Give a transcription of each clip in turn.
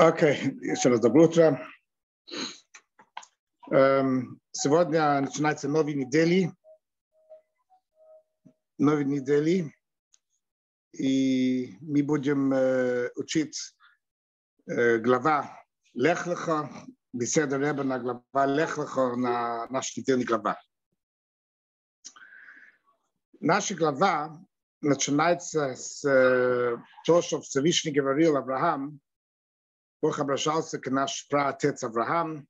Окей, еще раз доброе утро. Эм, Сегодня начинается новые недели. Новые недели. И мы будем э, учить э, глава Лехлеха, беседа Реба на глава Лехлеха на наш недельный глава. Наша глава начинается с э, того, что Всевышний говорил Авраам, Бог обращался к наш праотец Авраам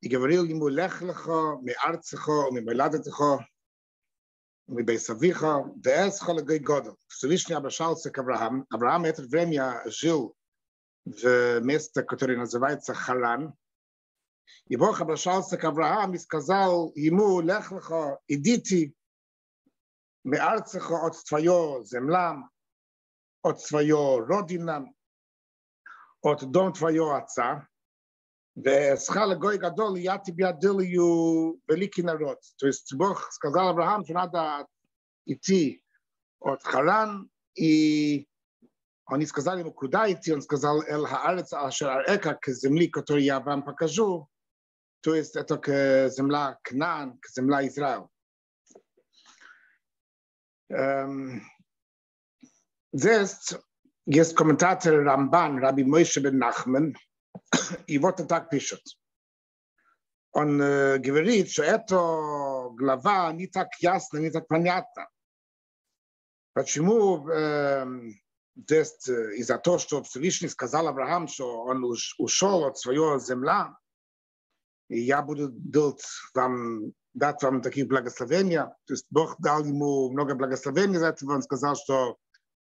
и говорил ему, лех лехо, ми арцехо, ми меладетехо, ми бейсавихо, деэсхо легой году. Всевышний обращался к Аврааму. Авраам это время жил в месте, которое называется Харан. И Бог обращался к Аврааму и сказал ему, лех лехо, идите, ми арцехо от твоего земля, от своего родина, от дом твоего отца, וסחל גוי גדול, я тебе отделаю великий народ. То есть Бог сказал Авраам, что надо идти от Харан, и они сказали ему, куда идти, он сказал, Эл Хаарец Ашер Арека, к земле, которую я вам покажу, то есть это к земля Кнан, к земля Израил. Эм, здесь есть комментатор Рамбан, Раби Мойше бен Нахман, и вот он так пишет. Он э, говорит, что эта глава не так ясна, не так понятна. Почему э, здесь из-за того, что Всевышний сказал Авраам, что он ушел от своего земля, и я буду делать вам, дать вам такие благословения. То есть Бог дал ему много благословений за это. Он сказал, что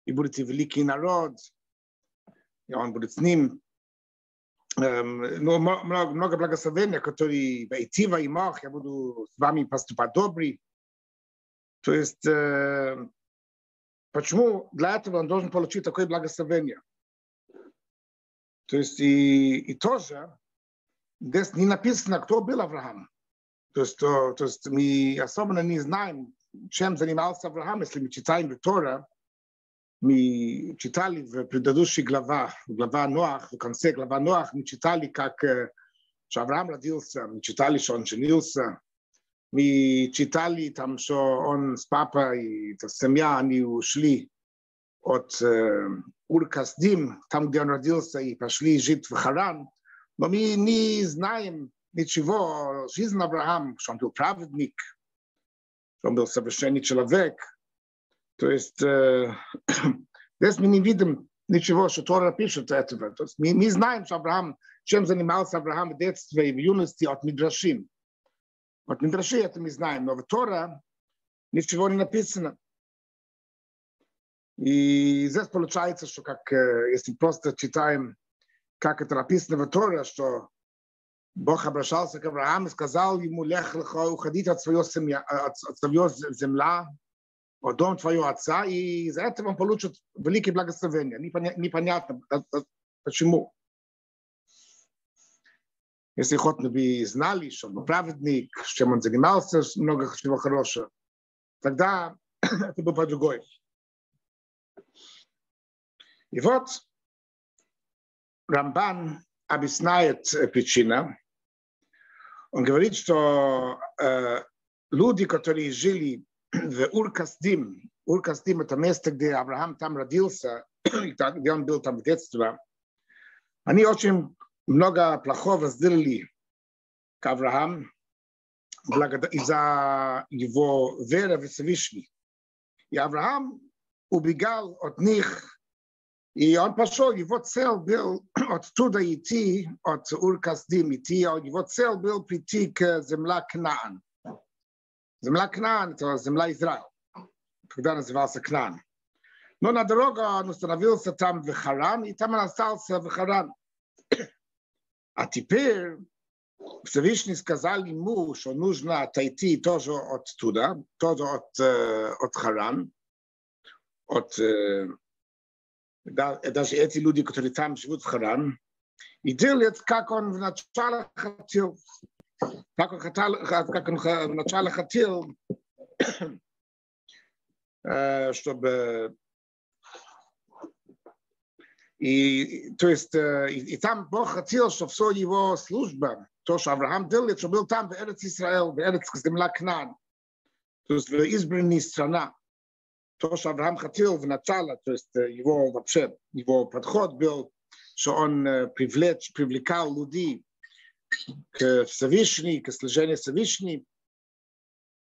и будете великий народ, и он будет с ним. Эм, но много, много благословения, которые войти во имах, я буду с вами поступать добрый. То есть, э, почему для этого он должен получить такое благословение? То есть, и, и тоже, здесь не написано, кто был Авраам. То есть, то, то есть мы особенно не знаем, чем занимался Авраам, если мы читаем Тора, мы читали в предыдущей глава, глава Ноах, в конце глава Ноах, мы читали, как что Авраам родился, мы читали, что он женился, мы читали там, что он с папой, и семья, они ушли от э, Ур-Касдим, там, где он родился, и пошли жить в Харан. Но мы не знаем ничего о жизни Авраама, что он был праведник, что он был совершенный человек, то есть э, здесь мы не видим ничего, что Тора пишет этого. То есть мы, мы знаем, что Авраам, чем занимался Авраам в детстве и в юности от Мидрашим. От Мидраши это мы знаем, но в Тора ничего не написано. И здесь получается, что как, э, если просто читаем, как это написано в Торе, что Бог обращался к Аврааму и сказал ему, лех леха, уходить от своего, семья, от, от своего земля, дом твоего отца, и за это он получит великие благословения. Непонятно, почему. Если хоть бы знали, что он праведник, чем он занимался, много чего хорошего, тогда это было по-другому. И вот Рамбан объясняет причину. Он говорит, что э, люди, которые жили в Ур-Касдим, Ур-Касдим это место, где Авраам там родился, где он был там в детстве, они очень много плохого сделали к Аврааму из-за его веры в Всевышний. И Авраам убегал от них, и он пошел, его цель был оттуда идти, от Ур-Касдим идти, его цель был прийти к земле Кнаан. Земля Кнан, это земля Израиль, когда назывался Кнан. Но на дорогу он установился там в Харан, и там он остался в Харан. А теперь Всевышний сказал ему, что нужно отойти тоже оттуда, тоже от, от Харан, от, да, даже эти люди, которые там живут в Харан, и делать, как он вначале хотел. Как он хотел, как он вначале хотел, чтобы И, то есть, и, и там Бог хотел, чтобы все его служба, то, что Авраам делает, чтобы был там, в Эрец Израил, в Эрец земля Кнан, то есть в избранной страна. То, что Авраам хотел в начале, то есть его вообще, его подход был, что он привлечь, привлекал людей к Всевышней, к служению Всевышней,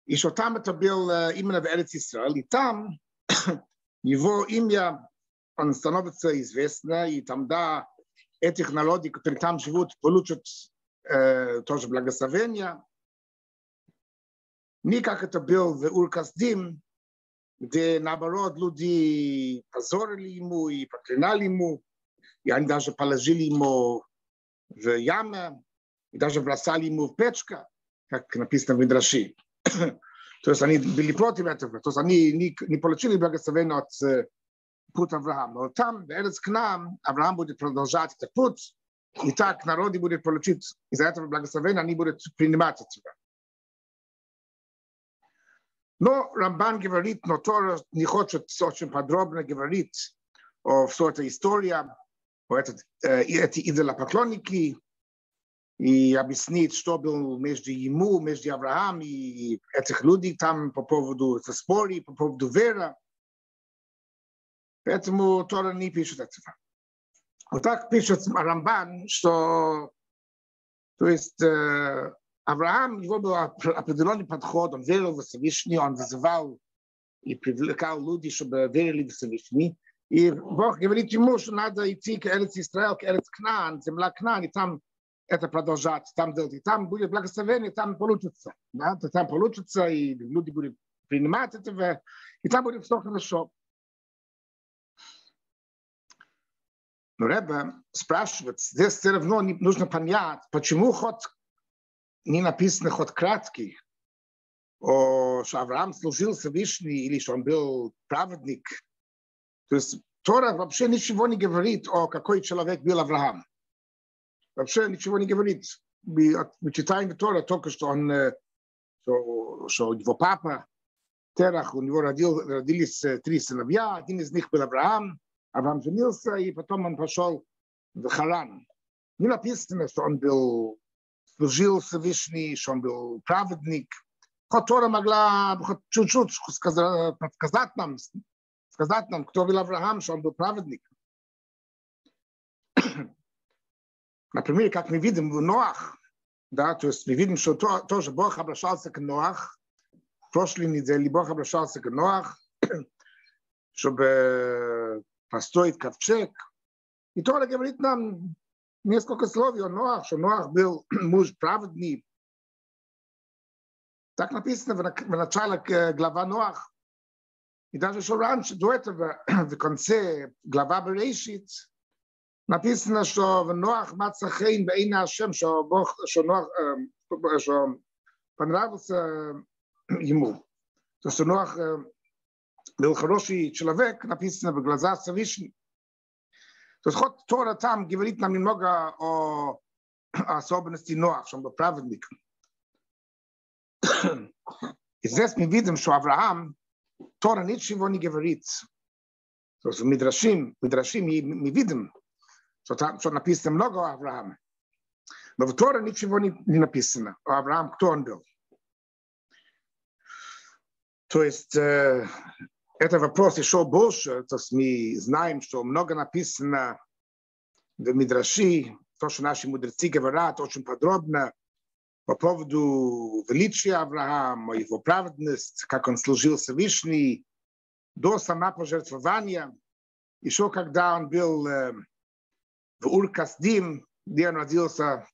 и что там это был именно в Эрец Израиль, и там его имя он становится известно, и там, да, этих народов, которые там живут, получат э, тоже благословение. Не как это был в Урказдим, где, наоборот, люди позорили ему и проклинали ему, и они даже положили ему в яме, и даже бросали ему в печка, как написано в Идраши. То есть они были против этого, то есть они не, не получили благословение от путь Авраама. Но там, в Эрец к нам, Авраам будет продолжать этот путь, и так народы будут получить из-за этого благословения, они будут принимать это. Но Рамбан говорит, но Тора не хочет очень подробно говорить о всей этой истории, о этот, э, эти и объяснить, что было между ему, между Авраамом и этих людей там по поводу спорей, по поводу веры. Поэтому Тора не пишет этого. Вот так пишет Рамбан, что то есть э, Авраам, его был определенный подход, он верил в Всевышний, он вызывал и привлекал людей, чтобы верили в Всевышний. И Бог говорит ему, что надо идти к Эрец Израил, к Эрец Кнан, земля Кнан, и там это продолжать, там делать. Там будет благословение, там получится. Да? Там получится, и люди будут принимать это, и там будет все хорошо. Но Ребе спрашивает, здесь все равно нужно понять, почему ход не написано ход краткий, о, что Авраам служил Всевышний или что он был праведник. То есть Тора вообще ничего не говорит о какой человек был Авраам. Вообще ничего не говорит. Мы, мы читаем Тора только, что он, что, что его папа Терах, у него родил, родились три сыновья, один из них был Авраам, Авраам женился, и потом он пошел в Харан. Не написано, что он был, служил Всевышний, что он был праведник. Тора могла чуть-чуть сказать, нам, сказать нам, кто был Авраам, что он был праведник. Например, как мы видим в Ноах, да, то есть мы видим, что то, тоже Бог обращался к Ноах. В прошлой неделе Бог обращался к Ноах, чтобы построить ковчег. И Тора говорит нам несколько слов о Ноах, что Ноах был муж праведный. Так написано в начале глава Ноах. И даже еще раньше, до этого, в конце глава Берешит, написано, что в Ноах Мацахейн Бейна Ашем, что Бог, что Ноах, что понравился ему. То, что Ноах был хороший человек, написано в глазах Всевышний. То есть ход Тора там говорит нам немного о особенности Ноах, что он был праведником. И здесь мы видим, что Авраам, Тора ничего не говорит. То есть в Мидрашим, Мидрашим мы видим, что там что написано много о Аврааме. Но в Торе ничего не, не написано о Авраам, кто он был. То есть э, это вопрос еще больше, то есть мы знаем, что много написано в Мидраши, то, что наши мудрецы говорят очень подробно по поводу величия Авраама, его праведность, как он служил Всевышний до самопожертвования. Еще когда он был э, в Ур-Касдим, где он родился,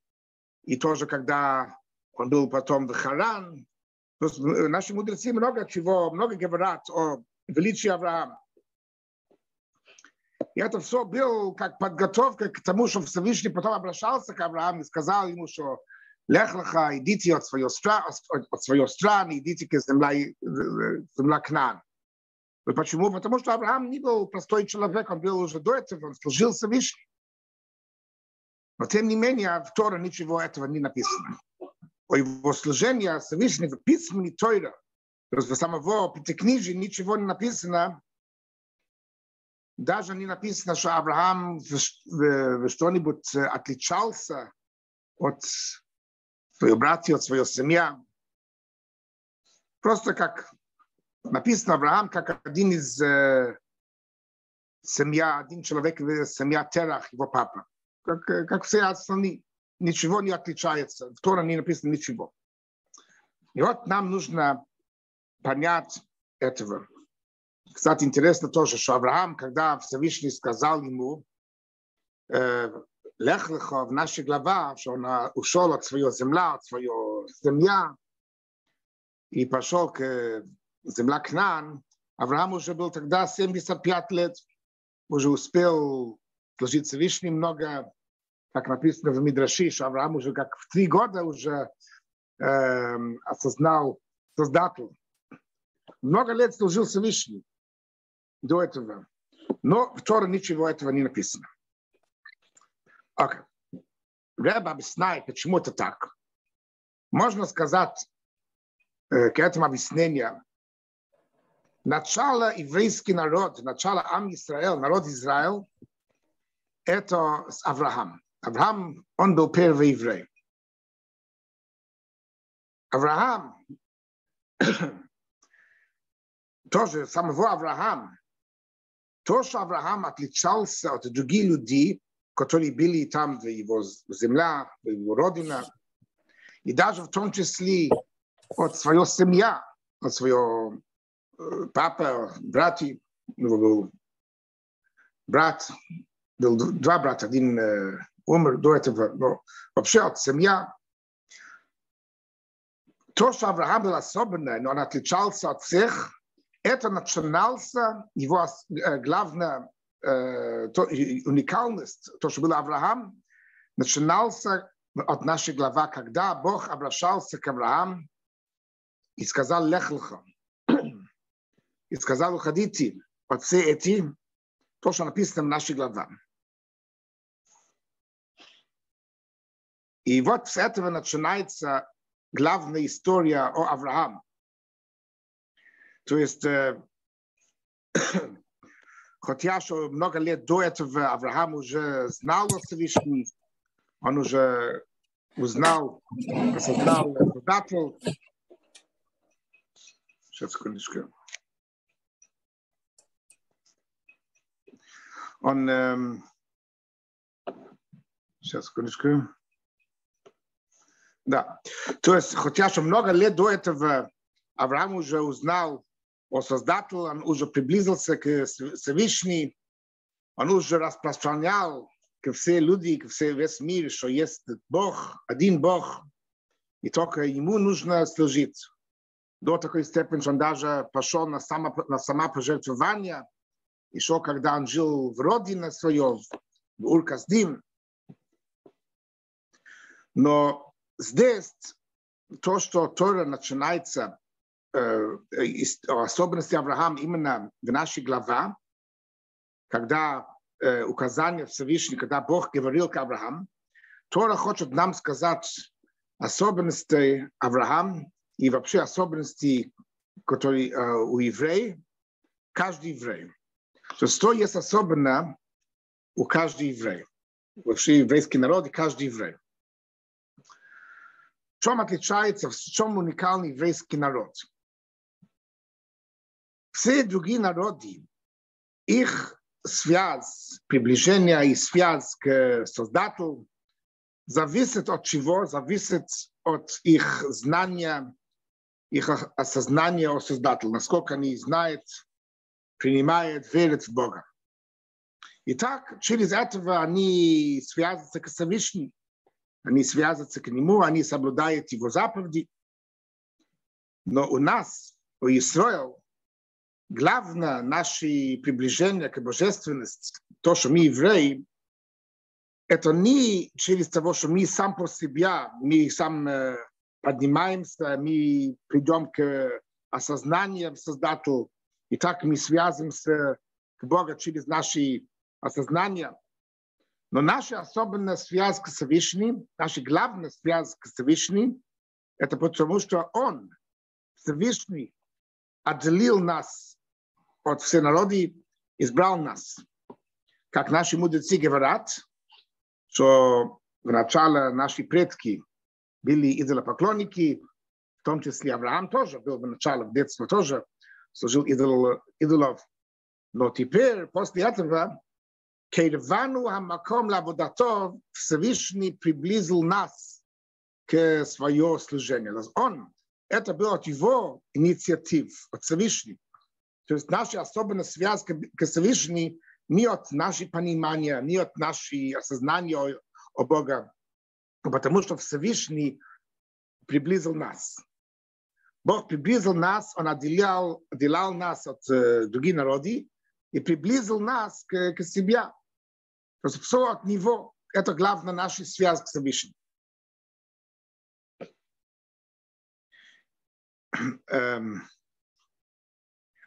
и тоже когда он был потом в Харан. То есть э, наши мудрецы много чего, много говорят о величие Авраама. И это все было как подготовка к тому, что Всевышний потом обращался к Аврааму и сказал ему, что Лехлаха, идите от своей, страны, от своей страны, идите к земле, земля Кнан. Почему? Потому что Авраам не был простой человек, он был уже до этого, он служил Всевышний. Но тем не менее, в Торе ничего этого не написано. О его служении Всевышнего письменной Тойра, то есть самого Пятикнижия ничего не написано Даже не написано, что Авраам что-нибудь отличался от своего братья, от своего семья. Просто как написано Авраам, как один из э, семья, один человек, семья Терах, его папа. Как, как все остальные. Ничего не отличается. В Торе не написано ничего. И вот нам нужно понять этого. Кстати, интересно тоже, что Авраам, когда Всевышний сказал ему, э, лех леха в нашей глава, что он ушел от своего земля, от своего земля, и пошел к земля Кнан, Авраам уже был тогда 75 лет, уже успел служить Всевышний много, как написано в Мидраши, что Авраам уже как в три года уже э, осознал Создатель. Много лет служил Всевышний до этого. Но в Торе ничего этого не написано. Okay. Рэб объясняет, почему это так. Можно сказать э, к этому объяснению, начало еврейский народ, начало Ам Израиль, народ Израиль, это Авраам. Авраам, он был первый еврей. Авраам, тоже самого Авраама, то, что Авраам отличался от других людей, которые были там в его земля, в его родина, и даже в том числе от своей семьи, от своего папа, братья, был брат, был два брата, один умер до этого, но вообще от семьи. То, что Авраам был особенный, но он отличался от всех, это начинался его главная то, уникальность, то, что был Авраам, начинался от нашей главы, когда Бог обращался к Аврааму и сказал «Лех и сказал «Уходите от все эти», то, что написано в нашей главе. И вот с этого начинается главная история о Аврааме. То есть, э, хотя что много лет до этого Авраам уже знал о Всевышнем, он уже узнал, осознал Создатель. Сейчас, секундочку. Он... Эм, сейчас, секундочку. Да. То есть, хотя что много лет до этого Авраам уже узнал о Создателе, он уже приблизился к Всевышней, он уже распространял к все люди, к все весь мир, что есть Бог, один Бог, и только ему нужно служить. До такой степени, что он даже пошел на, само, на самопожертвование, еще когда он жил в родине своей, в Урказдим. Но здесь то, что Тора начинается Э, особенности Авраама именно в нашей главе, когда э, указание Всевышнего, когда Бог говорил к Аврааму, Тора хочет нам сказать особенности Авраама и вообще особенности, которые у евреев, каждый еврей. То есть, что есть особенно у каждого еврея, вообще еврейский народ и каждый еврей. Чем отличается, в чем уникальный еврейский народ? все другие народы, их связь, приближение и связь к Создателю зависит от чего? Зависит от их знания, их осознания о Создателе, насколько они знают, принимают, верят в Бога. И так через этого они связываются к Всевышнему, они связываются к Нему, они соблюдают Его заповеди. Но у нас, у Израиля, главное наше приближение к божественности, то, что мы евреи, это не через того, что мы сам по себе, мы сам э, поднимаемся, мы придем к осознанию Создателя, и так мы связываемся к Богу через наши осознания. Но наша особенная связь к Всевышним, наша главная связь к Всевышним, это потому, что Он, Всевышний, отделил нас от все народы, избрал нас. Как наши мудрецы говорят, что в начале наши предки были идолопоклонники, в том числе Авраам тоже был в начале, в детстве тоже служил идол, идолов. Но теперь, после этого, Кейрвану Хамаком Лаводатов Всевышний приблизил нас к свое служение. Он, это было от его инициатив, от Всевышнего. То есть наша особенная связь к Всевышнему не от нашего понимания, не от нашего осознания о, о Бога, потому что Всевышний приблизил нас. Бог приблизил нас, Он отделял, отделял нас от э, других народов и приблизил нас к, к себе. То есть все от Него. Это главная наша связь к Всевышнему. Эм,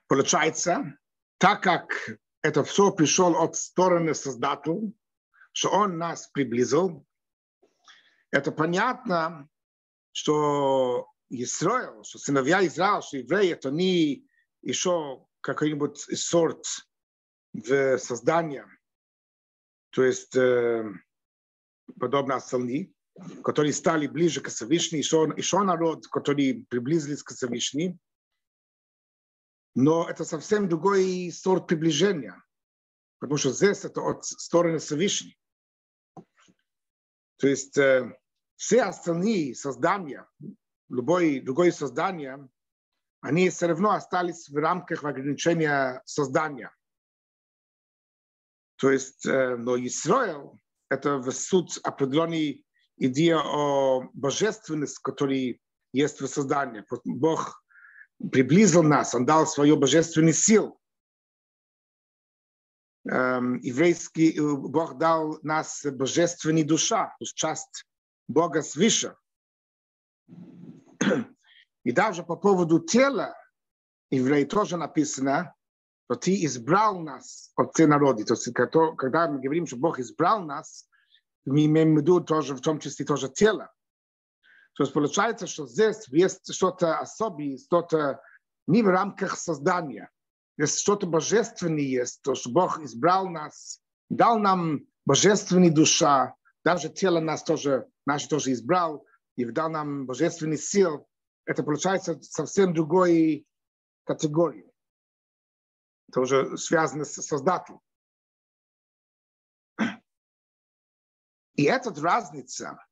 получается, так как это все пришло от стороны Создателя, что Он нас приблизил, это понятно, что Израиль, что сыновья Израиля, что евреи, это не еще какой-нибудь сорт в создании, то есть э, подобно остальным, которые стали ближе к Всевышнему, еще, еще народ, которые приблизились к Всевышнему, но это совсем другой сорт приближения, потому что здесь это от стороны Всевышнего. То есть э, все остальные создания, любое другое создание, они все равно остались в рамках ограничения создания. Есть, э, но Израиль – это в суть определенной идея о божественности, которая есть в создании. Бог приблизил нас, Он дал свою божественную силу. Эм, еврейский Бог дал нас божественная душа, то есть часть Бога свыше. И даже по поводу тела евреи тоже написано, что ты избрал нас от всех народов. То есть, когда мы говорим, что Бог избрал нас, мы имеем в виду тоже, в том числе тоже тело. То есть получается, что здесь есть что-то особое, что-то не в рамках создания. Есть что-то божественное есть, то, что Бог избрал нас, дал нам божественная душа, даже тело нас тоже, наше тоже избрал, и дал нам божественный сил, это получается совсем другой категории. Это уже связано с Создателем. И эта разница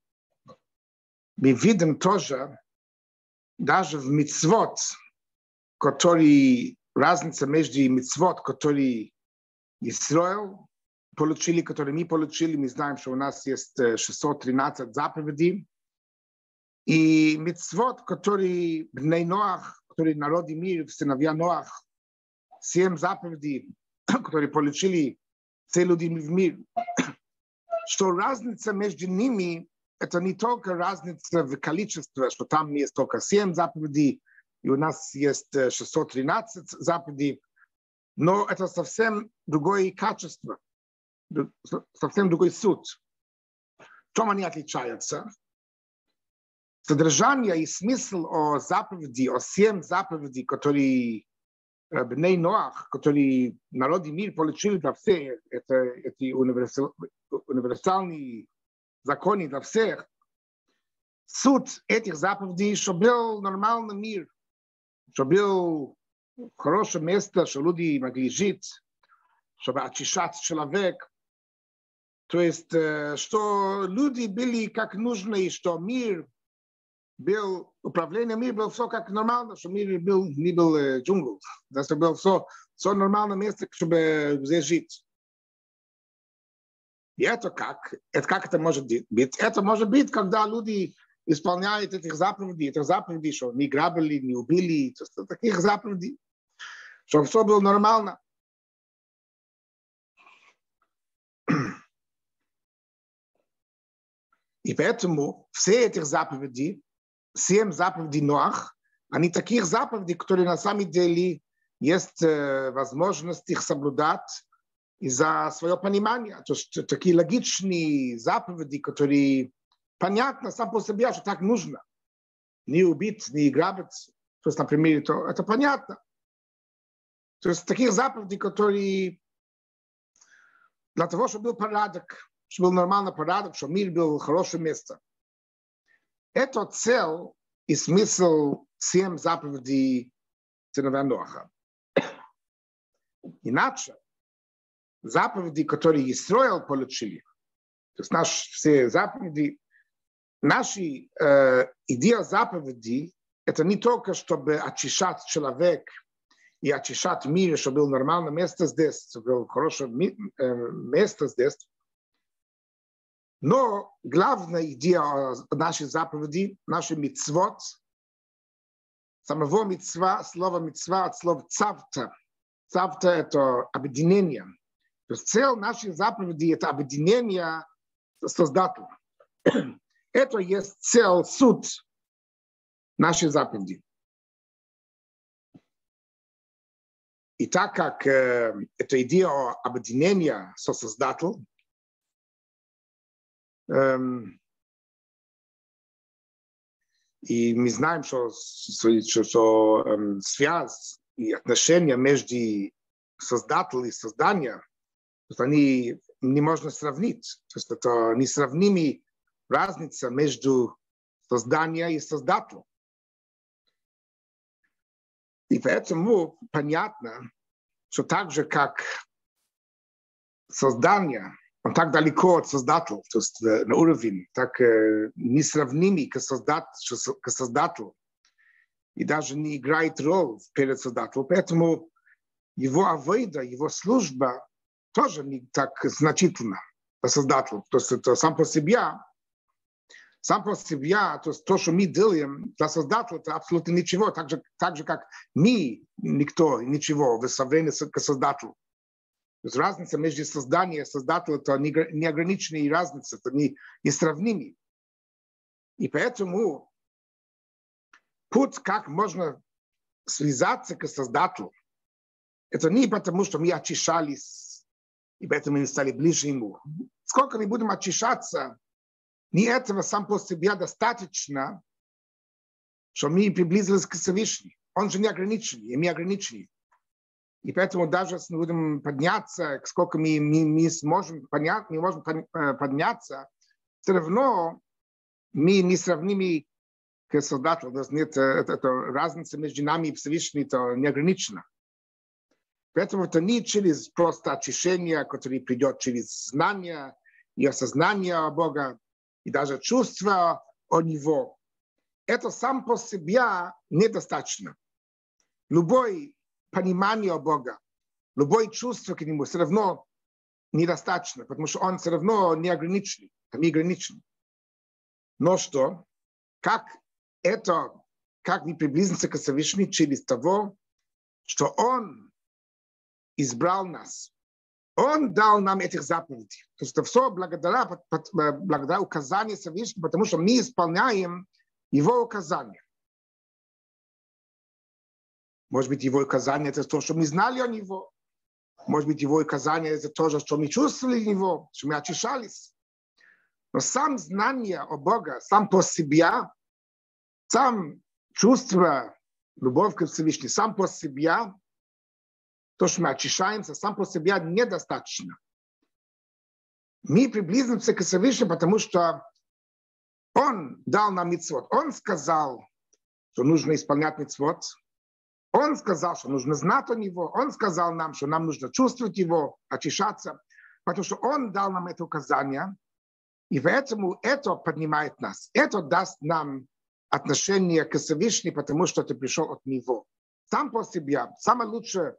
мы видим тоже даже в мицвод, который разница между мицвод, который Израиль получили, которые мы получили, мы знаем, что у нас есть 613 заповедей, и мицвод, который Бней Ноах, который народ и мир, сыновья Ноах, семь заповедей, которые получили все люди в мир, что разница между ними это не только разница в количестве, что там есть только семь заповедей, и у нас есть 613 заповедей, но это совсем другое качество, совсем другой суд. В чем они отличаются? содержание и смысл о заповеди, о семь заповедей, которые Бней Ноах, которые народ и мир получили для всех, это эти универсал, универсальные законы для всех, суть этих заповедей, что был нормальный мир, что был хорошее место, что люди могли жить, чтобы очищать человек. То есть, что люди были как нужно, и что мир был управление мир был все как нормально, что мир был не был э, джунгл, да, что был все, все нормальное место, чтобы здесь жить. И это как? Это как это может быть? Это может быть, когда люди исполняют этих заповедей, этих заповедей, что не грабили, не убили, таких заповедей, что все было нормально. И поэтому все эти заповеди семь заповедей Ноах, они таких заповедей, которые на самом деле есть возможность их соблюдать из-за своего понимания. То есть такие логичные заповеди, которые понятно сам по себе, что так нужно. Не убить, не грабить. То есть, например, это, это понятно. То есть таких заповедей, которые для того, чтобы был порядок, чтобы был нормальный порядок, чтобы мир был хорошее место. Это цель и смысл семь заповедей сыновья Ноаха. Иначе заповеди, которые Исраил получили, то есть наши все заповеди, наши э, идея заповедей, это не только чтобы очищать человека и очищать мир, чтобы было нормальное место здесь, чтобы было хорошее э, место здесь, но главная идея нашей заповеди, нашей митцвот, самого митцва, слово митцва от слова цавта. Цавта – это объединение. То есть цель нашей заповеди – это объединение Создателя. Это есть цель, суть нашей заповеди. И так как э, эта идея объединения со Создателем, эм, и мы знаем, что, что, что эм, связь и отношения между Создателем и созданием, они не можно сравнить. То есть это несравнимая разница между созданием и создателем. И поэтому понятно, что так же, как создание, он так далеко от создателя, то есть на уровень, так э, несравнимый к, создат, к создателю, и даже не играет роль перед создателем. Поэтому его авейда, его служба тоже не так значительно для создателя. То есть это сам по себе, сам по себе, то есть то, что мы делаем для создателя, это абсолютно ничего, так же, так же как мы, никто, ничего в сравнении к создателю. То разница между созданием и создателем это неограниченная разница, это не, несравнимый. И поэтому путь, как можно связаться к Создателю, это не потому, что мы очищались и поэтому мы стали ближе ему. Сколько мы будем очищаться, не этого сам по себе достаточно, что мы приблизились к Всевышнему. Он же не ограниченный, и мы ограничены. И поэтому даже если мы будем подняться, сколько мы, мы, мы сможем понять, мы можем подняться, все равно мы не сравнимы к солдату. Нет, это, это разница между нами и Всевышним это не ограничена. Поэтому это не через просто очищение, которое придет через знание и осознание Бога, и даже чувство о Него. Это сам по себе недостаточно. Любое понимание о Бога, любое чувство к Нему все равно недостаточно, потому что Он все равно не ограничен, не ограничен. Но что? Как это, как мы приблизимся к Всевышнему через того, что Он избрал нас. Он дал нам этих заповедей. То есть это все благодаря, благодаря указанию Всевышнего, потому что мы исполняем его указания. Может быть, его указание – это то, что мы знали о него. Может быть, его указание – это то, что мы чувствовали него, что мы очищались. Но сам знание о Бога, сам по себе, сам чувство любовь к Всевышнему, сам по себе то, что мы очищаемся, сам по себе недостаточно. Мы приблизимся к Всевышнему, потому что Он дал нам мицвод. Он сказал, что нужно исполнять мицвод. Он сказал, что нужно знать о Него. Он сказал нам, что нам нужно чувствовать Его, очищаться, потому что Он дал нам это указание. И поэтому это поднимает нас. Это даст нам отношение к Всевышнему, потому что ты пришел от Него. Сам по себе, самое лучшее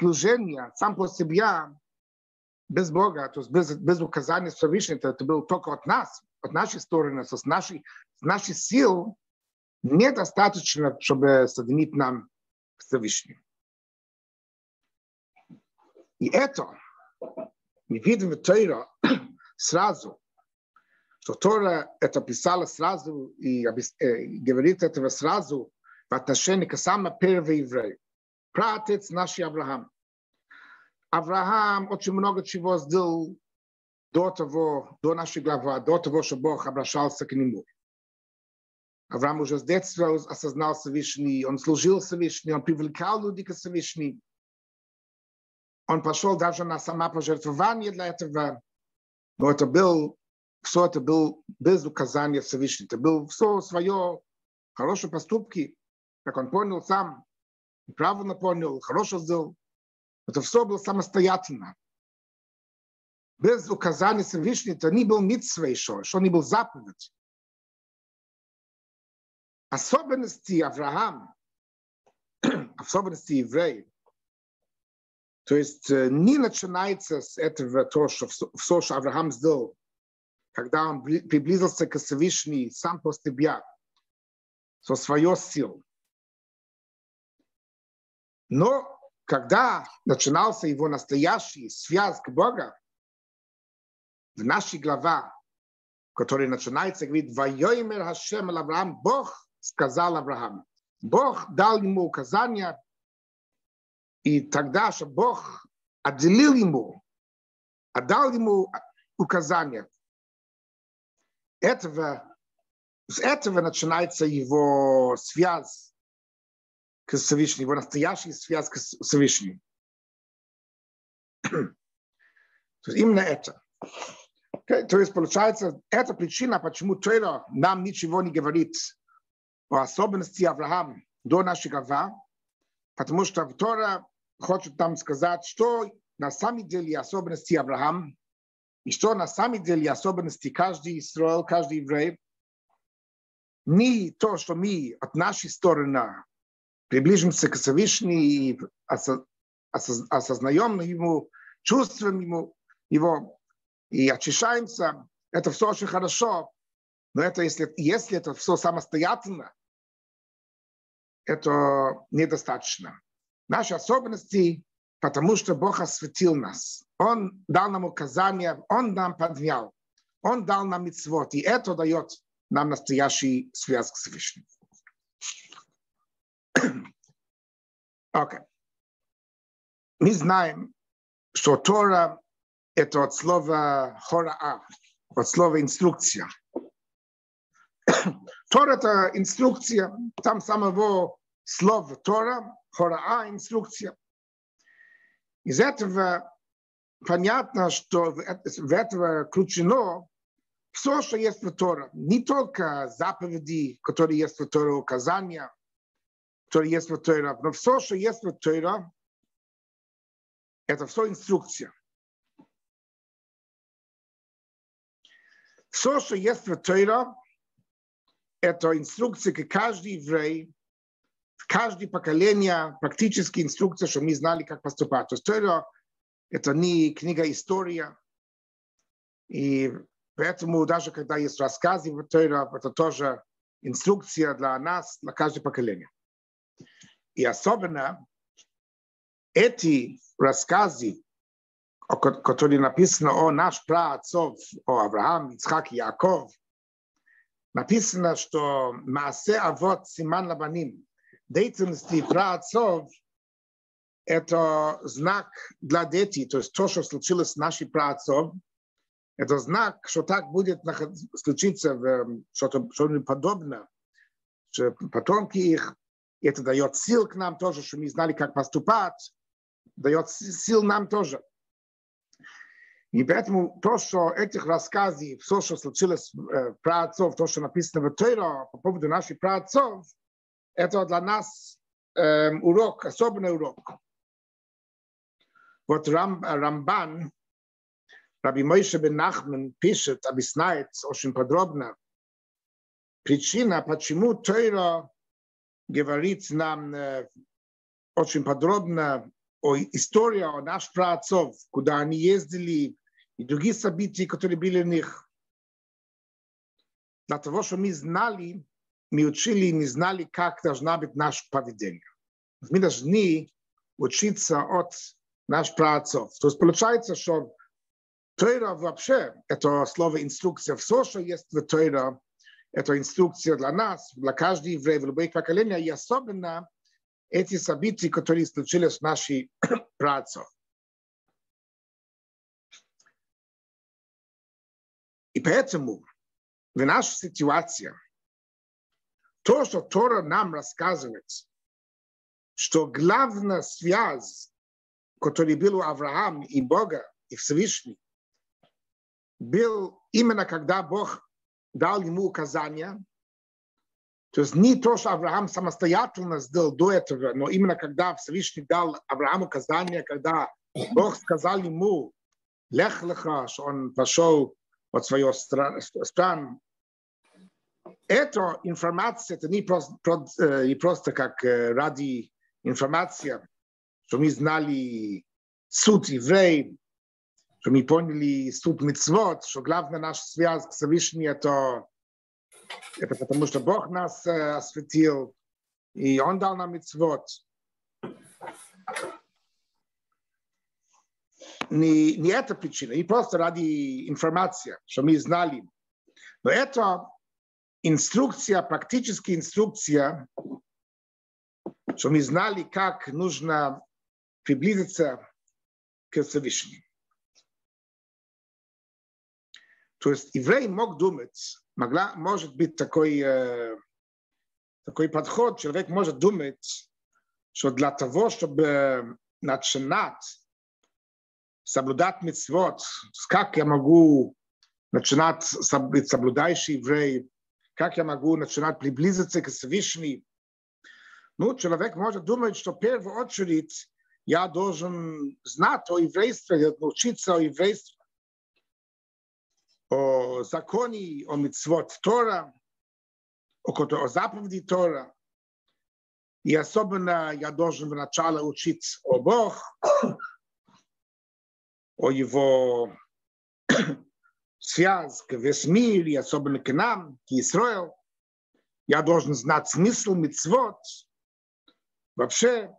служение сам по себе без Бога, то есть без, без указания Всевышнего, это, было только от нас, от нашей стороны, с нашей, с нашей сил недостаточно, чтобы соединить нам Всевышним. И это мы видим в Тора сразу, что Тора это писала сразу и э, говорит этого сразу в отношении к самому первому еврею пратец наш Авраам. Авраам очень много чего сделал до того, до нашей главы, до того, что Бог обращался к нему. Авраам уже с детства осознал Всевышний, он служил Всевышний, он привлекал людей к Всевышний. он пошел даже на самопожертвование для этого, но это был, все это был без указания Всевышнего, это был все свое хорошие поступки, как он понял сам, правильно понял, хорошо сделал. Это все было самостоятельно. Без указания Всевышнего это не был митцва еще, что не был заповедь. Особенности Авраама, особенности евреев, то есть не начинается с этого то, что все, что Авраам сделал, когда он приблизился к Всевышнему сам по себе, со своей силой. Но когда начинался его настоящий связь к Богу, в нашей главе, которая начинается, говорит, «Вайоймер Хашем Авраам, Бог сказал Аврааму. Бог дал ему указания, и тогда, что Бог отделил ему, отдал ему указания. Этого, с этого начинается его связь к Всевышнему, его настоящая связь к Всевышнему. То есть именно это. То есть получается, это причина, почему Тойра нам ничего не говорит о особенности Авраама до нашей главы, потому что Тора хочет нам сказать, что на самом деле особенности Авраама, и что на самом деле особенности каждый Израиль, каждый еврей, не то, что мы от нашей стороны приближимся к Всевышнему и осознаем ему, чувствуем ему, его и очищаемся, это все очень хорошо, но это если, если это все самостоятельно, это недостаточно. Наши особенности, потому что Бог осветил нас. Он дал нам указания, Он нам поднял, Он дал нам митцвот, и это дает нам настоящий связь к Всевышнему. Окей. Okay. Мы знаем, что Тора – это от слова хораа, от слова инструкция. Тора – это инструкция, там самого слова Тора, хораа – инструкция. Из этого понятно, что в этого включено все, что есть в Торе. Не только заповеди, которые есть в Торе, указания – который есть в Торе. Но все, что есть в Торе, это все инструкция. Все, что есть в Торе, это инструкция, к каждый еврей, каждое поколение, практически инструкция, чтобы мы знали, как поступать. То есть Тора – это не книга история. И поэтому даже когда есть рассказы в Торе, это тоже инструкция для нас, для каждого поколения. И особенно эти рассказы, которые написаны о наш праотцов, о Авраам, Ицхак и Яков, написано, что Маасе Авот Симан Лабаним, деятельности праотцов, это знак для детей, то есть то, что случилось с нашими праотцов, это знак, что так будет случиться, что-то что подобное, что потомки их. Это дает сил к нам тоже, чтобы мы знали, как поступать, дает сил нам тоже. И поэтому то, что этих рассказов, все, что случилось э, про отцов, то, что написано в Тойро по поводу наших праотцов, это для нас э, урок, особенный урок. Вот Рам, Рамбан, Раби Мойше бен Нахман пишет, объясняет очень подробно причина, почему Тойро говорит нам э, очень подробно о истории о наших праотцов, куда они ездили, и другие события, которые были у них. Для того, чтобы мы знали, мы учили, мы знали, как должна быть наше поведение. Мы должны учиться от наших праотцов. То есть получается, что Тойра вообще, это слово инструкция, все, что есть в Тойра, это инструкция для нас, для каждого еврея в любое поколение, и особенно эти события, которые случились с нашей працей. И поэтому в нашей ситуации то, что Тора нам рассказывает, что главная связь, который был у Авраама и Бога, и Всевышний, был именно когда Бог дал ему указания, то есть не то, что Авраам самостоятельно сделал до этого, но именно когда Всевышний дал Аврааму указания, когда Бог сказал ему, лех леха, что он пошел от своего стран. Эта информация, это не просто, не просто как ради информации, что мы знали суд евреев, что мы поняли суд мецвод, что главная наша связь к Всевышнему это, это потому, что Бог нас э, осветил, и Он дал нам мецвод. Не, не эта причина, не просто ради информации, что мы знали. Но это инструкция, практическая инструкция, что мы знали, как нужно приблизиться к Всевышнему. То есть еврей мог думать, могла, может быть такой, э, такой подход, человек может думать, что для того, чтобы начинать соблюдать митцвот, как я могу начинать быть соблюдающий еврей, как я могу начинать приблизиться к Всевышнему. Ну, человек может думать, что в первую очередь я должен знать о еврействе, научиться о еврействе, о законе, о митцвот Тора, о, о заповеди Тора. И особенно я должен вначале учить о Бог, о его связь к весь мир, и особенно к нам, к Израилю. Я должен знать смысл митцвот, вообще,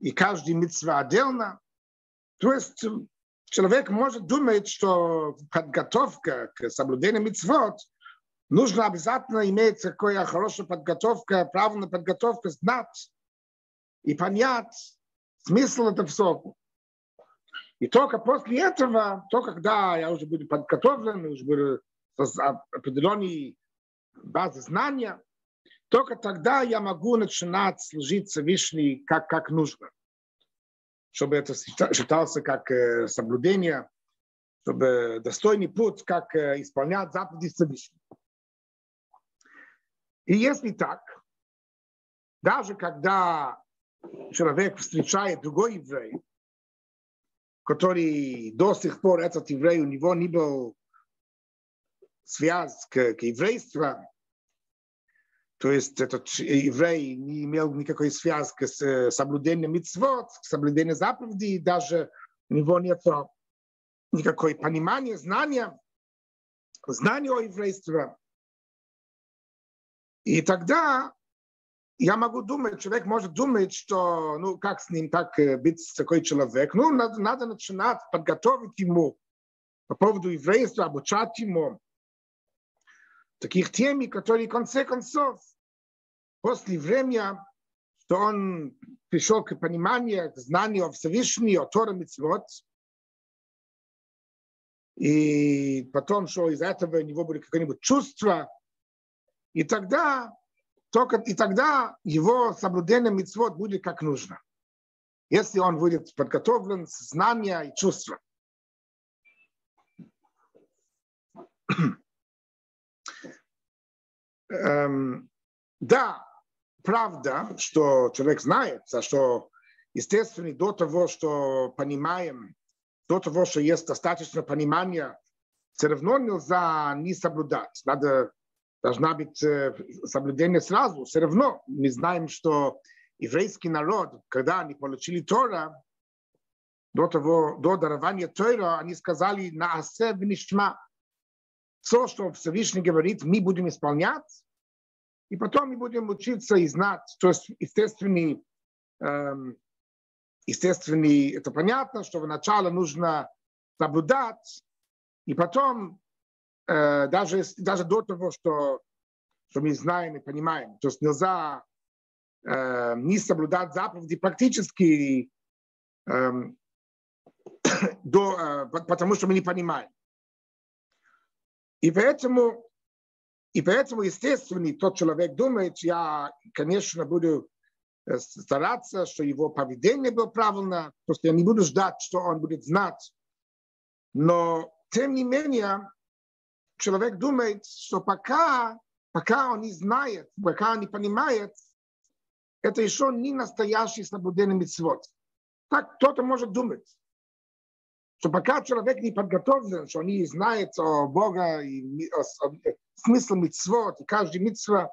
и каждый митцва отдельно. То есть человек может думать, что подготовка к соблюдению митцвот нужно обязательно иметь такая хорошая подготовка, правильная подготовка, знать и понять смысл этого всего. И только после этого, то когда я уже буду подготовлен, уже буду с определенной базы знания, только тогда я могу начинать служить Всевышний как, как нужно. Чтобы это считался как э, соблюдение, чтобы достойный путь, как э, исполнять заповеди Всевышнего. И если так, даже когда человек встречает другой еврей, который до сих пор этот еврей, у него не был связь к, еврейству, то есть этот еврей не имел никакой связки с соблюдением митцвот, с соблюдением заповедей, даже у него нет никакой понимания, знания, знания о еврействе. И тогда я могу думать, человек может думать, что, ну, как с ним так быть такой человек. Ну, надо, надо начинать подготовить ему по поводу еврейства, обучать ему таких тем, которые в конце концов, после времени, что он пришел к пониманию, к знанию о Всевышнем, о Торе Митцвот, и потом, что из этого у него будет какое-нибудь чувство, и тогда только и тогда его соблюдение митцвот будет как нужно. Если он будет подготовлен, знания и чувства. эм, да, правда, что человек знает, что естественно до того, что понимаем, до того, что есть достаточно понимания, все равно нельзя не соблюдать. Надо должна быть э, соблюдение сразу. Все равно мы знаем, что еврейский народ, когда они получили Тора, до того, до дарования Тора, они сказали на асе внишма. Все, что Всевышний говорит, мы будем исполнять, и потом мы будем учиться и знать. То есть естественный, эм, естественный, это понятно, что вначале нужно соблюдать, и потом даже, даже до того, что, что мы знаем и понимаем. То есть нельзя э, не соблюдать заповеди практически, э, до, э, потому что мы не понимаем. И поэтому, и поэтому, естественно, тот человек думает, я, конечно, буду э, стараться, что его поведение было правильно. Просто я не буду ждать, что он будет знать. Но, тем не менее, человек думает, что пока, пока он не знает, пока он не понимает, это еще не настоящий соблюдение митцвот. Так кто-то может думать, что пока человек не подготовлен, что он не знает о Бога и о, о, о смысле митцвот, и каждый митцва,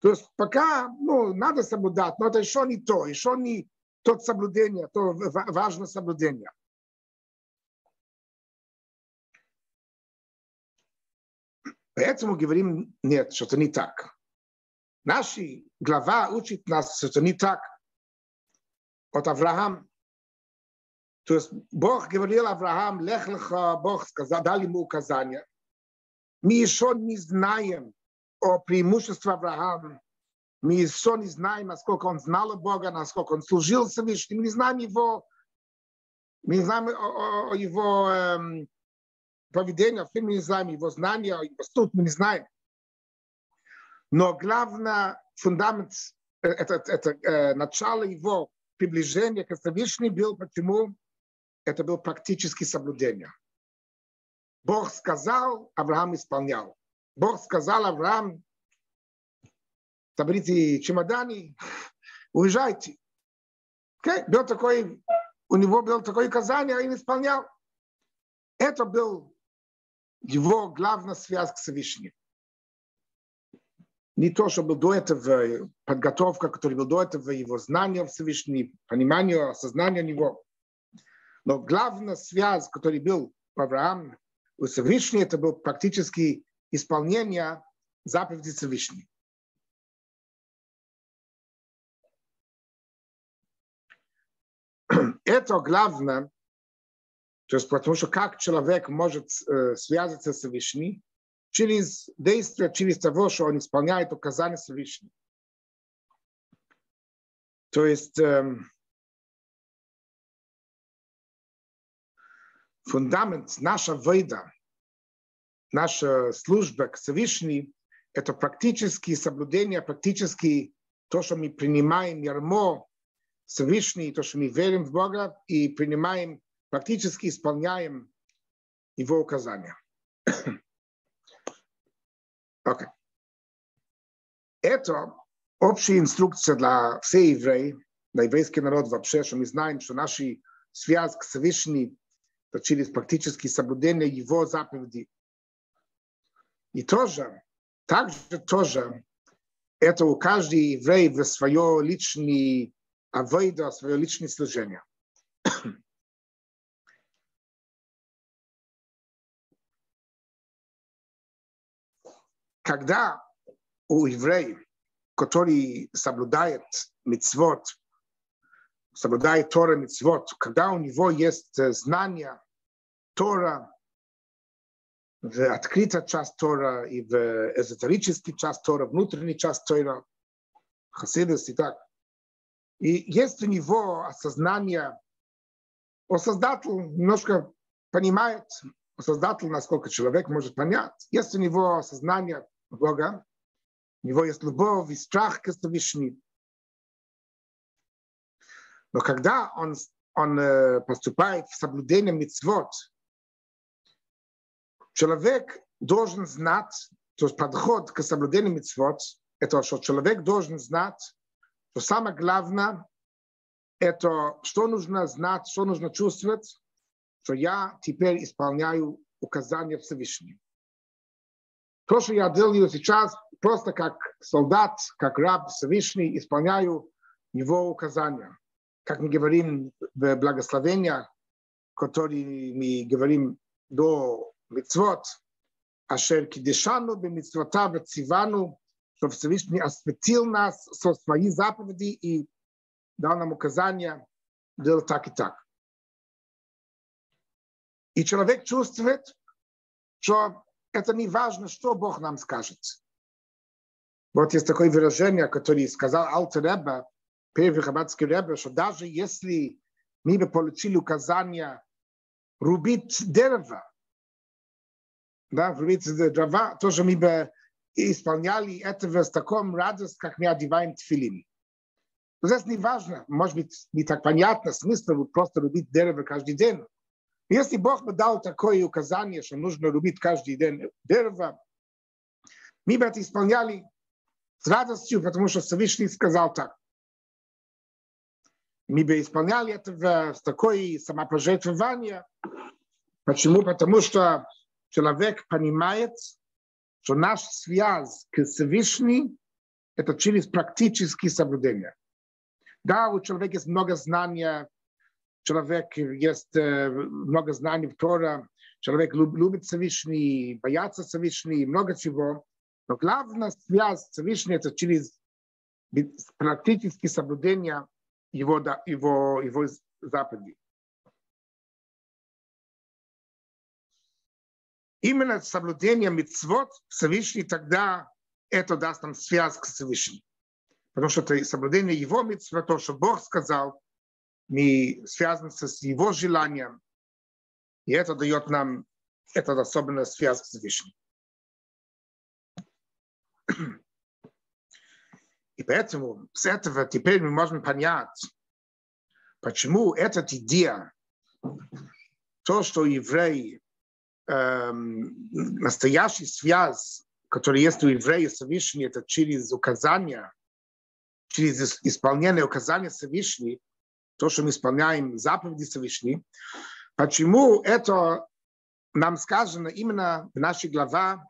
то есть пока ну, надо соблюдать, но это еще не то, еще не тот соблюдение, то важное соблюдение. Поэтому говорим, нет, что это не так. Наша глава учит нас, что это не так. От Авраам. То есть Бог говорил Авраам, лех леха, Бог сказал, дал ему указания. Мы еще не знаем о преимуществе Авраама. Мы еще не знаем, насколько он знал Бога, насколько он служил Всевышнему. Мы не знаем его, мы не знаем о, о, о его эм, поведения, мы не знаем его знания, его студ, мы не знаем. Но главное, фундамент, это, это э, начало его приближения к Всевышнему был, почему это было практически соблюдение. Бог сказал, Авраам исполнял. Бог сказал Авраам, соберите чемоданы, уезжайте. Okay? Был такой, у него было такое указание, а он исполнял. Это был его главная связь к Всевышнему. Не то, что был до этого подготовка, которая был до этого, его знание Всевышнего, понимание, осознание него. Но главная связь, которая был у Авраама у Всевышнего, это был практически исполнение заповеди Всевышнего. Это главное, то есть потому что как человек может э, связаться с Всевышним, через действие, через того, что он исполняет указания Всевышнего. То есть э, фундамент наша выда, наша служба к Всевышнему, это практически соблюдение, практически то, что мы принимаем ярмо Всевышний, то, что мы верим в Бога и принимаем практически исполняем его указания. okay. Это общая инструкция для всех евреев, для еврейский народ вообще, что мы знаем, что наша связь к Всевышнему это через практически соблюдение его заповедей. И тоже, также тоже, это у каждого еврея в свое личное авойда, свое личное служение. Когда у евреев, который соблюдает мицвод, соблюдает Тора мицвод, когда у него есть знание Тора, в открытая часть Тора и в эзотерический часть Тора, внутренний часть Тора, Хасидус и так. И есть у него осознание, о Создатель немножко понимает, Создатель, насколько человек может понять. Есть у него осознание Бога, у него есть любовь и страх к Всевышнему. Но когда он, он э, поступает в соблюдение мицвод, человек должен знать, то есть подход к соблюдению мицвод, это что человек должен знать, что самое главное, это что нужно знать, что нужно чувствовать, что я теперь исполняю указания Всевышнего. То, что я делаю сейчас, просто как солдат, как раб Всевышний, исполняю его указания. Как мы говорим в благословениях, которые мы говорим до мицвот, ашер кидешану бемицвота вацивану, что Всевышний осветил нас со своей заповеди и дал нам указания делать так и так. И человек чувствует, что это не важно, что Бог нам скажет. Вот есть такое выражение, которое сказал Алтер Ребе, первый хаббатский Ребе, что даже если мы бы получили указание рубить дерево, да, рубить дрова, тоже мы бы исполняли этого с таком радостью, как мы одеваем тфилин. Но это не важно, может быть, не так понятно смысл просто рубить дерево каждый день. Если Бог бы дал такое указание, что нужно рубить каждый день дерево, мы бы это исполняли с радостью, потому что Всевышний сказал так. Мы бы исполняли это в такое самопожертвование. Почему? Потому что человек понимает, что наш связь к Всевышнему – это через практические соблюдения. Да, у человека есть много знаний, человек есть много знаний в Тора, человек любит Всевышний, боятся Всевышний, много чего. Но главная связь Всевышнего – это через практические соблюдения его, его, его заповедей. Именно соблюдение митцвот Всевышний тогда это даст нам связь к Всевышнему. Потому что это соблюдение его митцва, то, что Бог сказал, мы связаны с его желанием. И это дает нам это особенная связь к Всевышнему. И поэтому с этого теперь мы можем понять, почему эта идея, то, что евреи эм, настоящая связь, которая есть у еврея Всевышний, это через указания, через исполнение указания Всевышней, то, что мы исполняем заповеди Всевышней, почему это нам сказано именно в нашей главе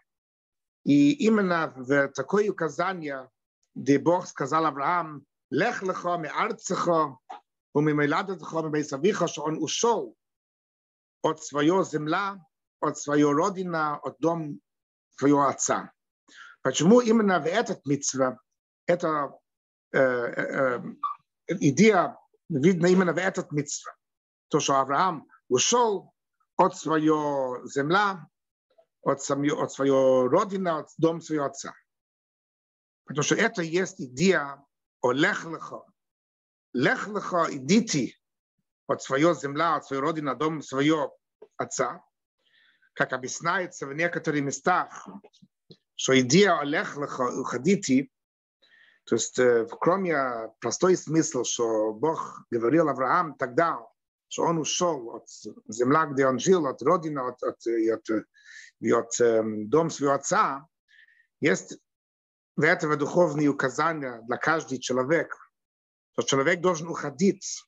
и именно в такое указание, где Бог сказал Авраам, «Лех лехо ми арцехо, уми меладетхо ми бейсавихо, что он ушел от своего земля, от своего родина, от дом своего отца». Почему именно в этот митцва, это э, э, идея видна именно в этот митцва. То, что Авраам ушел от своего земля, от, самого, от своего родина, от дом своего отца. Потому что это есть идея о лехлехо. Лехлехо идите от своего земля, от своего родина, дом своего отца как объясняется в некоторых местах, что идея Олег уходите, то есть кроме простой смысл, что Бог говорил Авраам тогда, что он ушел от земля, где он жил, от родины, от, от, от, от, от дом своего отца, есть в этого духовные указания для каждого человека, что человек должен уходить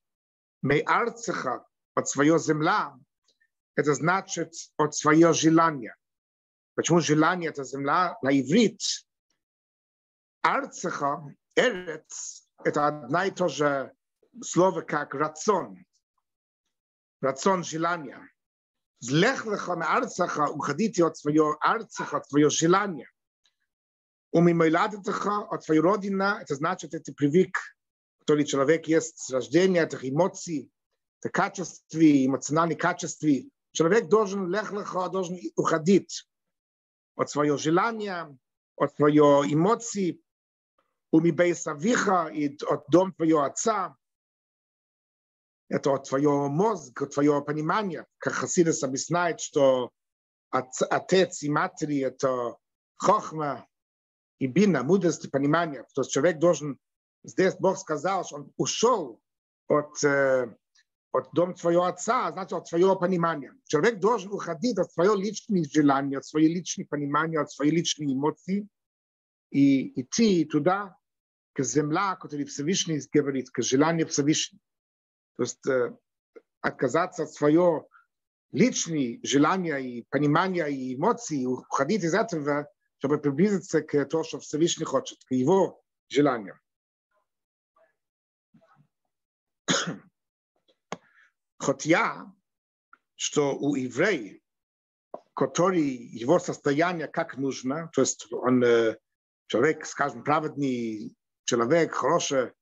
мейарцеха от своего земля, это значит от свое желание. Почему желание это земля на иврит? Арцеха, эрец, это одна и то же слово, как рацион. Рацион желания. Злехлеха на арцеха, уходите от своего арцеха, от своего желания. У мимойладетеха, от своей родины, это значит, это привык, который человек есть с рождения, этих эмоций, это качества, эмоциональные качества, Человек должен лех-леха, должен уходить от своего желания, от своего эмоций, мибейсавиха и от дом твоего отца. Это от твоего мозга, от твоего понимания. Как Хасидас объясняет, что отец и матери — это хохма и бина, мудрость и понимание. То есть человек должен... Здесь Бог сказал, что он ушел от от дом своего отца, значит, от своего понимания. Человек должен уходить от своего личного желания, от своего личного понимания, от своей личной эмоции и идти туда, к земля, который Всевышний говорит, к желанию Всевышнего. То есть э, отказаться от своего личного желания и понимания и эмоций, уходить из этого, чтобы приблизиться к тому, что Всевышний хочет, к его желаниям. Хотя, что у еврея, который его состояние как нужно, то есть он человек, скажем, праведный человек, хороший,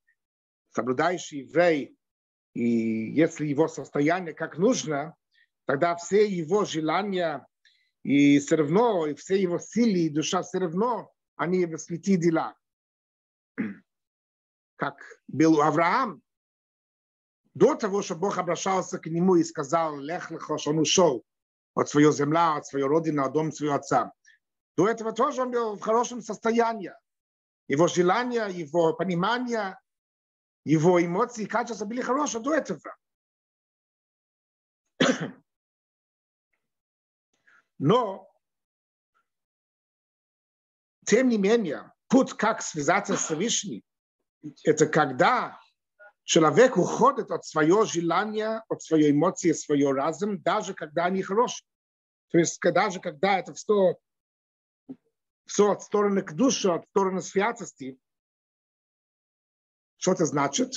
соблюдающий еврей, и если его состояние как нужно, тогда все его желания и все равно, и все его силы и душа все равно, они в святые дела. Как был Авраам, до того, что Бог обращался к нему и сказал, лех лехо, что он ушел от своей земли, от своей родины, от дома своего отца. До этого тоже он был в хорошем состоянии. Его желание, его понимание его эмоции качества были хорошие до этого. Но, тем не менее, путь, как связаться с Всевышним, это когда человек уходит от своего желания, от своей эмоции, своего разума, даже когда они хорошие. То есть даже когда это все, все от стороны к душе, от стороны святости, что это значит?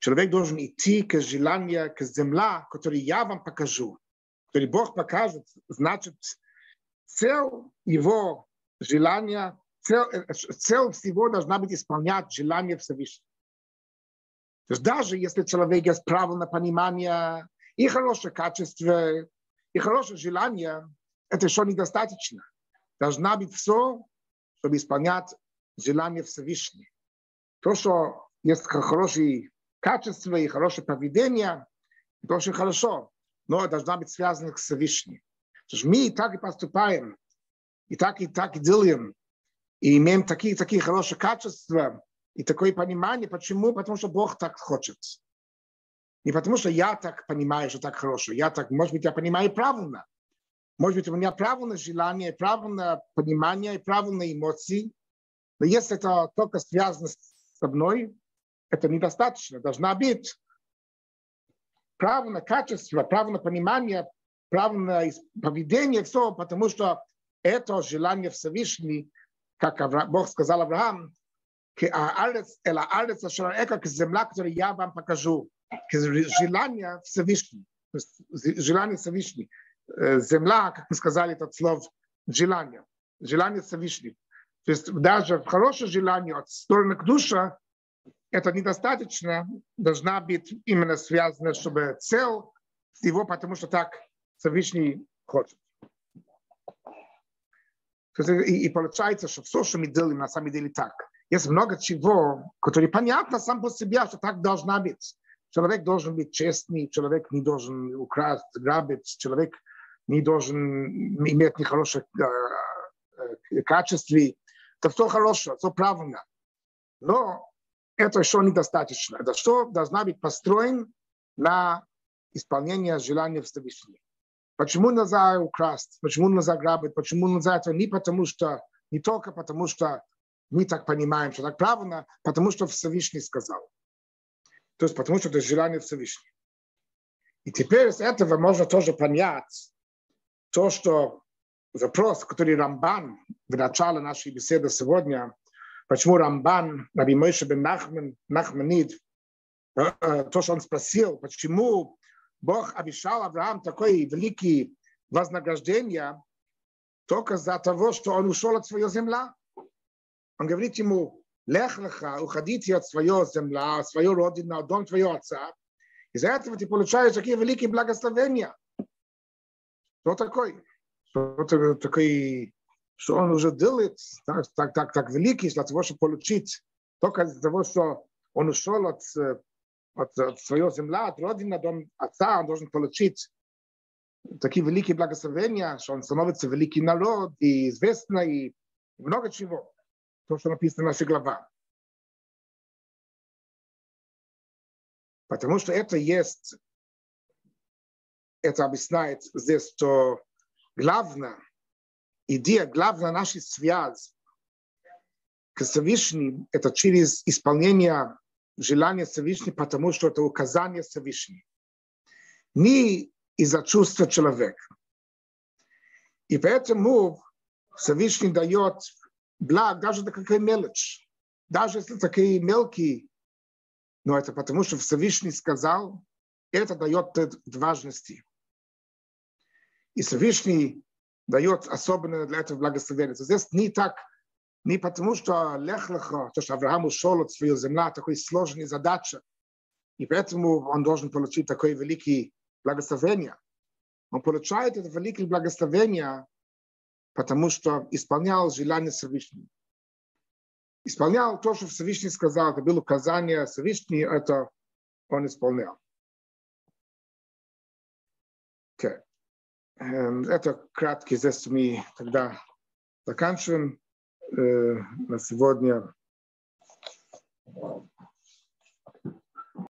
Человек должен идти к желанию, к земля, который я вам покажу, который Бог покажет, значит, цель его желания, цель, цель всего должна быть исполнять желание Всевышнего. То есть даже если человек есть правильное понимание и хорошее качество, и хорошее желание, это еще недостаточно. Должна быть все, чтобы исполнять желание Всевышнего. То, что есть хорошие качества и хорошее поведение, это очень хорошо, но должна быть связано с Всевышним. Мы так и поступаем, и так и так и делаем, и имеем такие, такие хорошие качества, и такое понимание. Почему? Потому что Бог так хочет. Не потому что я так понимаю, что так хорошо. Я так, может быть, я понимаю правильно. Может быть, у меня право на желание, право на понимание, право на эмоции. Но если это только связано со мной, это недостаточно. Должна быть право на качество, право на понимание, право на поведение, все, потому что это желание Всевышний, как Бог сказал Авраам, земля, которую я вам покажу. Желание Всевышний. Желание Всевышний. Земля, как мы сказали, это слово желание. Желание Всевышний. То есть даже хорошее желание от стороны к душе, это недостаточно, должна быть именно связана, чтобы цель его, потому что так Всевышний хочет. И, и получается, что все, что мы делаем, на самом деле так – есть много чего, которые понятно сам по себе, что так должна быть. Человек должен быть честный, человек не должен украсть, грабить, человек не должен иметь нехороших э, качеств. Это все хорошо, все правильно. Но это еще недостаточно. Это что должна быть построен на исполнение желания Всевышнего. Почему нельзя украсть, почему нельзя грабить, почему нельзя это не потому что, не только потому что мы так понимаем, что так правильно, потому что Всевышний сказал. То есть потому что это желание Всевышнего. И теперь с этого можно тоже понять то, что вопрос, который Рамбан в начале нашей беседы сегодня, почему Рамбан, Раби Мойша бен Нахман, Нахманид, э, э, то, что он спросил, почему Бог обещал Авраам такое великое вознаграждение только за того, что он ушел от своей земли. Он говорит ему, лех леха, уходите от своего земля, от своей родины, от дом твоего отца. Из-за этого ты получаешь такие великие благословения. Что такое? Что такое, что он уже делает так, так, так, так великий для того, чтобы получить только из-за того, что он ушел от, от, от своего земля, от родины, от отца, он должен получить такие великие благословения, что он становится великий народ и известный, и много чего то, что написано в нашей глава. Потому что это есть, это объясняет здесь, что главная идея, главная наша связь к Всевышнему, это через исполнение желания Всевышнего, потому что это указание Всевышнего. Не из-за чувства человека. И поэтому Всевышний дает благ, даже это какая мелочь, даже если такие мелкие, но это потому, что Всевышний сказал, это дает важности. И Всевышний дает особенно для этого благословение. Здесь не так, не потому, что лех-леха, то, что Авраам ушел от своей земли, такой сложной задача, и поэтому он должен получить такое великое благословение. Он получает это великое благословение потому что исполнял желание Всевышнего. Исполнял то, что Всевышний сказал, это было указание Всевышнего, это он исполнял. Это краткий здесь мы тогда заканчиваем э, на сегодня.